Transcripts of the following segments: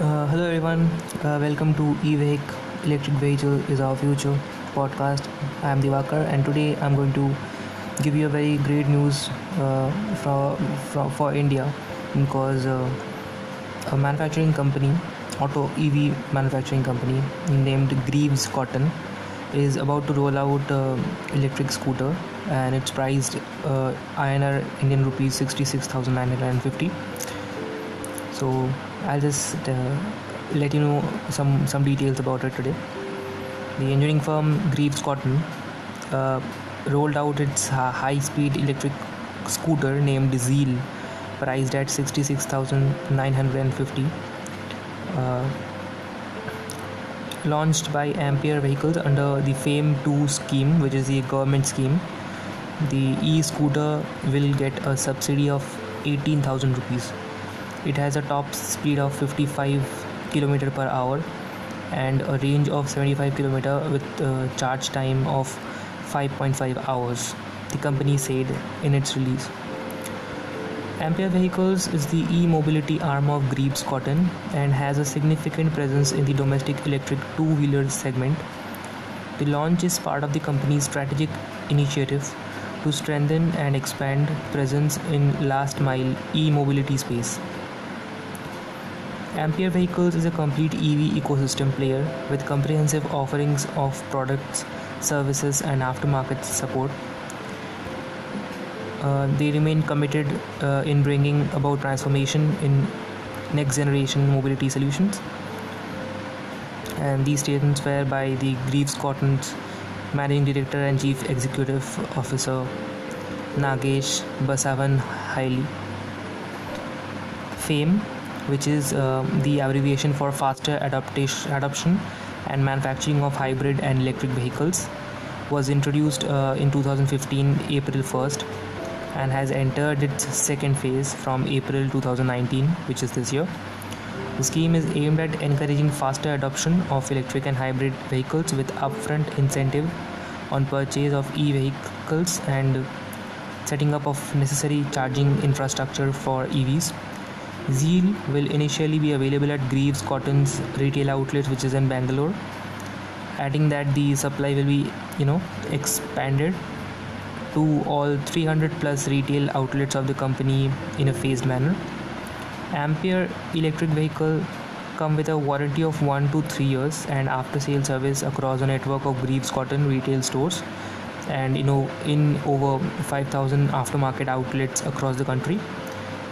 Uh, hello everyone, uh, welcome to eVehic Electric Vehicle is Our Future podcast. I am Divakar and today I'm going to give you a very great news uh, for, for, for India because uh, a manufacturing company, auto EV manufacturing company named Greaves Cotton is about to roll out uh, electric scooter and it's priced INR Indian rupees 66,950 so I'll just uh, let you know some some details about it today. The engineering firm Greaves Cotton uh, rolled out its high-speed electric scooter named Zeal, priced at 66,950. Uh, launched by Ampere Vehicles under the FAME 2 scheme, which is the government scheme. The e-scooter will get a subsidy of 18,000 rupees it has a top speed of 55 km per hour and a range of 75 km with a charge time of 5.5 hours the company said in its release. Ampere vehicles is the e-mobility arm of Greaves cotton and has a significant presence in the domestic electric two-wheeler segment. The launch is part of the company's strategic initiative to strengthen and expand presence in last mile e-mobility space Ampere Vehicles is a complete EV ecosystem player with comprehensive offerings of products, services, and aftermarket support. Uh, they remain committed uh, in bringing about transformation in next generation mobility solutions. And these statements were by the Greaves Cotton's Managing Director and Chief Executive Officer Nagesh Basavanhalli. FAME which is uh, the abbreviation for faster adaptation, adoption and manufacturing of hybrid and electric vehicles, was introduced uh, in 2015 April 1st and has entered its second phase from April 2019, which is this year. The scheme is aimed at encouraging faster adoption of electric and hybrid vehicles with upfront incentive on purchase of e-vehicles and setting up of necessary charging infrastructure for EVs Zeal will initially be available at Greaves Cotton's retail outlets, which is in Bangalore. Adding that the supply will be, you know, expanded to all 300 plus retail outlets of the company in a phased manner. Ampere electric vehicle come with a warranty of 1 to 3 years and after sale service across a network of Greaves Cotton retail stores and you know in over 5000 aftermarket outlets across the country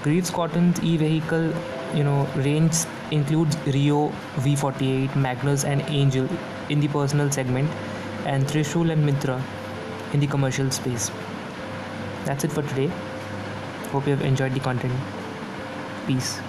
Greaves Cotton's e-vehicle, you know, range includes Reo V48, Magnus, and Angel in the personal segment, and Trishul and Mitra in the commercial space. That's it for today. Hope you have enjoyed the content. Peace.